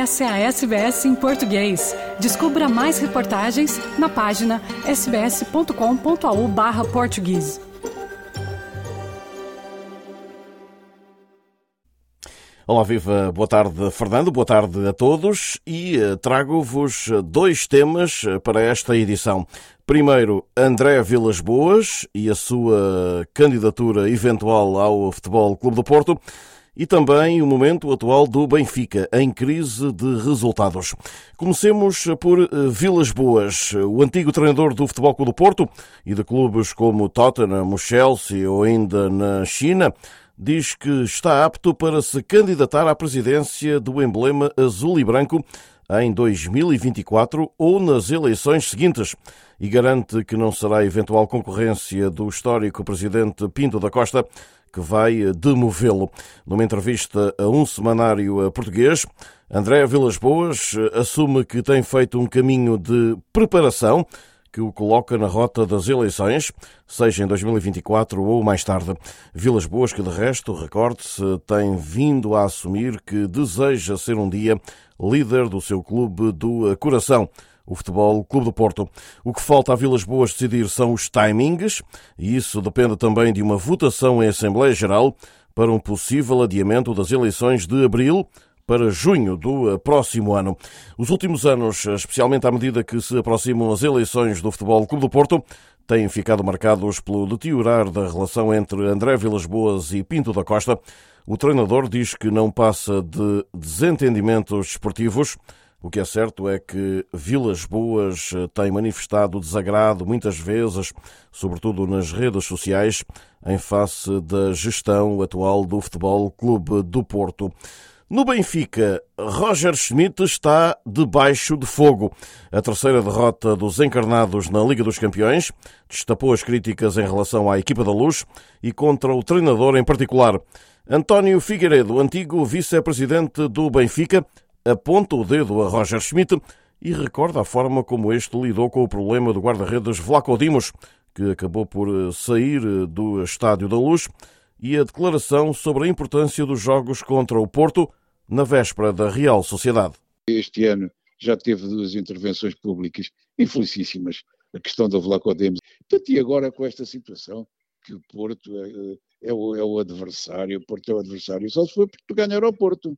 Essa é a SBS em português. Descubra mais reportagens na página sbs.com.au/português. Olá, viva, boa tarde, Fernando, boa tarde a todos e uh, trago-vos dois temas eh, para esta edição. Primeiro, André Vilas Boas e a sua candidatura eventual ao Futebol Clube do Porto e também o momento atual do Benfica, em crise de resultados. Comecemos por eh, Vilas Boas, o antigo treinador do Futebol Clube do Porto e de clubes como Tottenham, Chelsea ou ainda na China, diz que está apto para se candidatar à presidência do emblema azul e branco em 2024 ou nas eleições seguintes e garante que não será eventual concorrência do histórico presidente Pinto da Costa que vai demovê-lo. Numa entrevista a um semanário português, André Vilas Boas assume que tem feito um caminho de preparação que o coloca na rota das eleições, seja em 2024 ou mais tarde. Vilas Boas, que de resto, recorde-se, tem vindo a assumir que deseja ser um dia líder do seu clube do coração o Futebol Clube do Porto. O que falta a Vilas Boas decidir são os timings, e isso depende também de uma votação em Assembleia Geral para um possível adiamento das eleições de abril para junho do próximo ano. Os últimos anos, especialmente à medida que se aproximam as eleições do Futebol Clube do Porto, têm ficado marcados pelo deteriorar da relação entre André Vilas Boas e Pinto da Costa. O treinador diz que não passa de desentendimentos esportivos. O que é certo é que Vilas Boas tem manifestado desagrado muitas vezes, sobretudo nas redes sociais, em face da gestão atual do Futebol Clube do Porto. No Benfica, Roger Schmidt está debaixo de fogo. A terceira derrota dos encarnados na Liga dos Campeões destapou as críticas em relação à equipa da Luz e contra o treinador em particular. António Figueiredo, antigo vice-presidente do Benfica, aponta o dedo a Roger Schmidt e recorda a forma como este lidou com o problema do guarda-redes Vlaco Dimos, que acabou por sair do Estádio da Luz, e a declaração sobre a importância dos jogos contra o Porto na véspera da Real Sociedade. Este ano já teve duas intervenções públicas infelicíssimas, a questão da Vlacodemos. Portanto, e agora com esta situação, que o Porto é, é, o, é, o, adversário, o Porto é o adversário, só se foi porque ganhar ao Porto.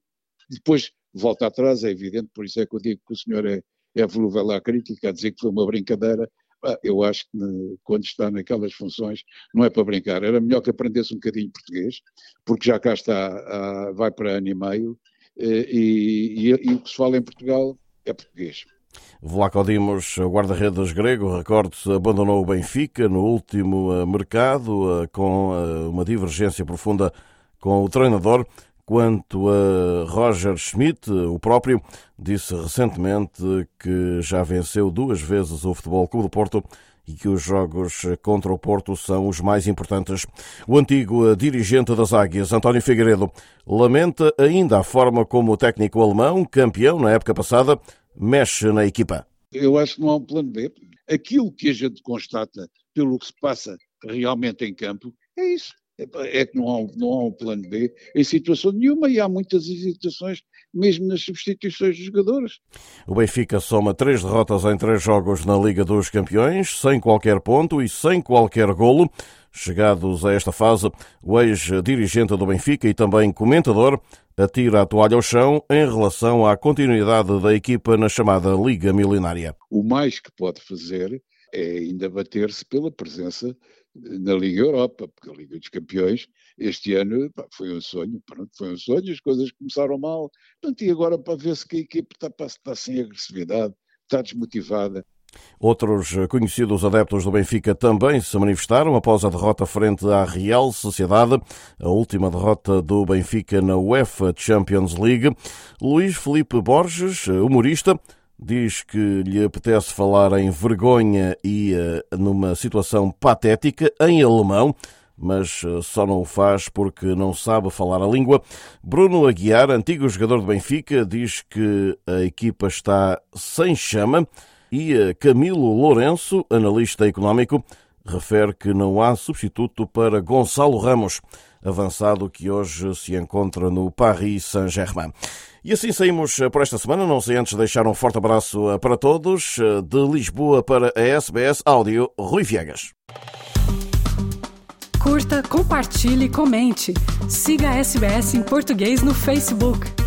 Depois volta atrás, é evidente, por isso é que eu digo que o senhor é, é volúvel à crítica, a dizer que foi uma brincadeira. Eu acho que quando está naquelas funções não é para brincar. Era melhor que aprendesse um bocadinho português, porque já cá está, vai para ano e meio, eh, e, e, e, o que se fala em Portugal é português. Vlaco Dimos, guarda-redes grego, recorde-se, abandonou o Benfica no último eh, mercado, eh, com uma divergência profunda com o treinador. Quanto a Roger Schmidt, o próprio disse recentemente que já venceu duas vezes o Futebol Clube do Porto e que os jogos contra o Porto são os mais importantes. O antigo dirigente das Águias, António Figueiredo, lamenta ainda a forma como o técnico alemão, campeão na época passada, mexe na equipa. Eu acho que não há um plano B. Aquilo que a gente constata pelo que se passa realmente em campo é isso é que não há, não há um plano B em situação nenhuma e há muitas hesitações mesmo nas substituições dos jogadores. O Benfica soma três derrotas em três jogos na Liga dos Campeões, sem qualquer ponto e sem qualquer golo. Chegados a esta fase, o ex-dirigente do Benfica e também comentador atira a toalha ao chão em relação à continuidade da equipa na chamada Liga Milionária. O mais que pode fazer é ainda bater-se pela presença na Liga Europa, porque a Liga dos Campeões este ano pá, foi um sonho, pronto, foi um sonho, as coisas começaram mal, portanto, e agora para ver se que a equipe está, está sem agressividade, está desmotivada. Outros conhecidos adeptos do Benfica também se manifestaram após a derrota frente à Real Sociedade, a última derrota do Benfica na UEFA Champions League. Luís Felipe Borges, humorista, diz que lhe apetece falar em vergonha e uh, numa situação patética em alemão, mas uh, só não o faz porque não sabe falar a língua. Bruno Aguiar, antigo jogador do Benfica, diz que a equipa está sem chama e uh, Camilo Lourenço, analista económico, refere que não há substituto para Gonçalo Ramos. avançado que hoje se encontra no Paris Saint-Germain. E assim saímos por esta semana, não sei antes deixar um forte abraço para todos, de Lisboa para a SBS Áudio, Rui Viegas. Curta, compartilhe, comente. Siga a SBS em português no Facebook.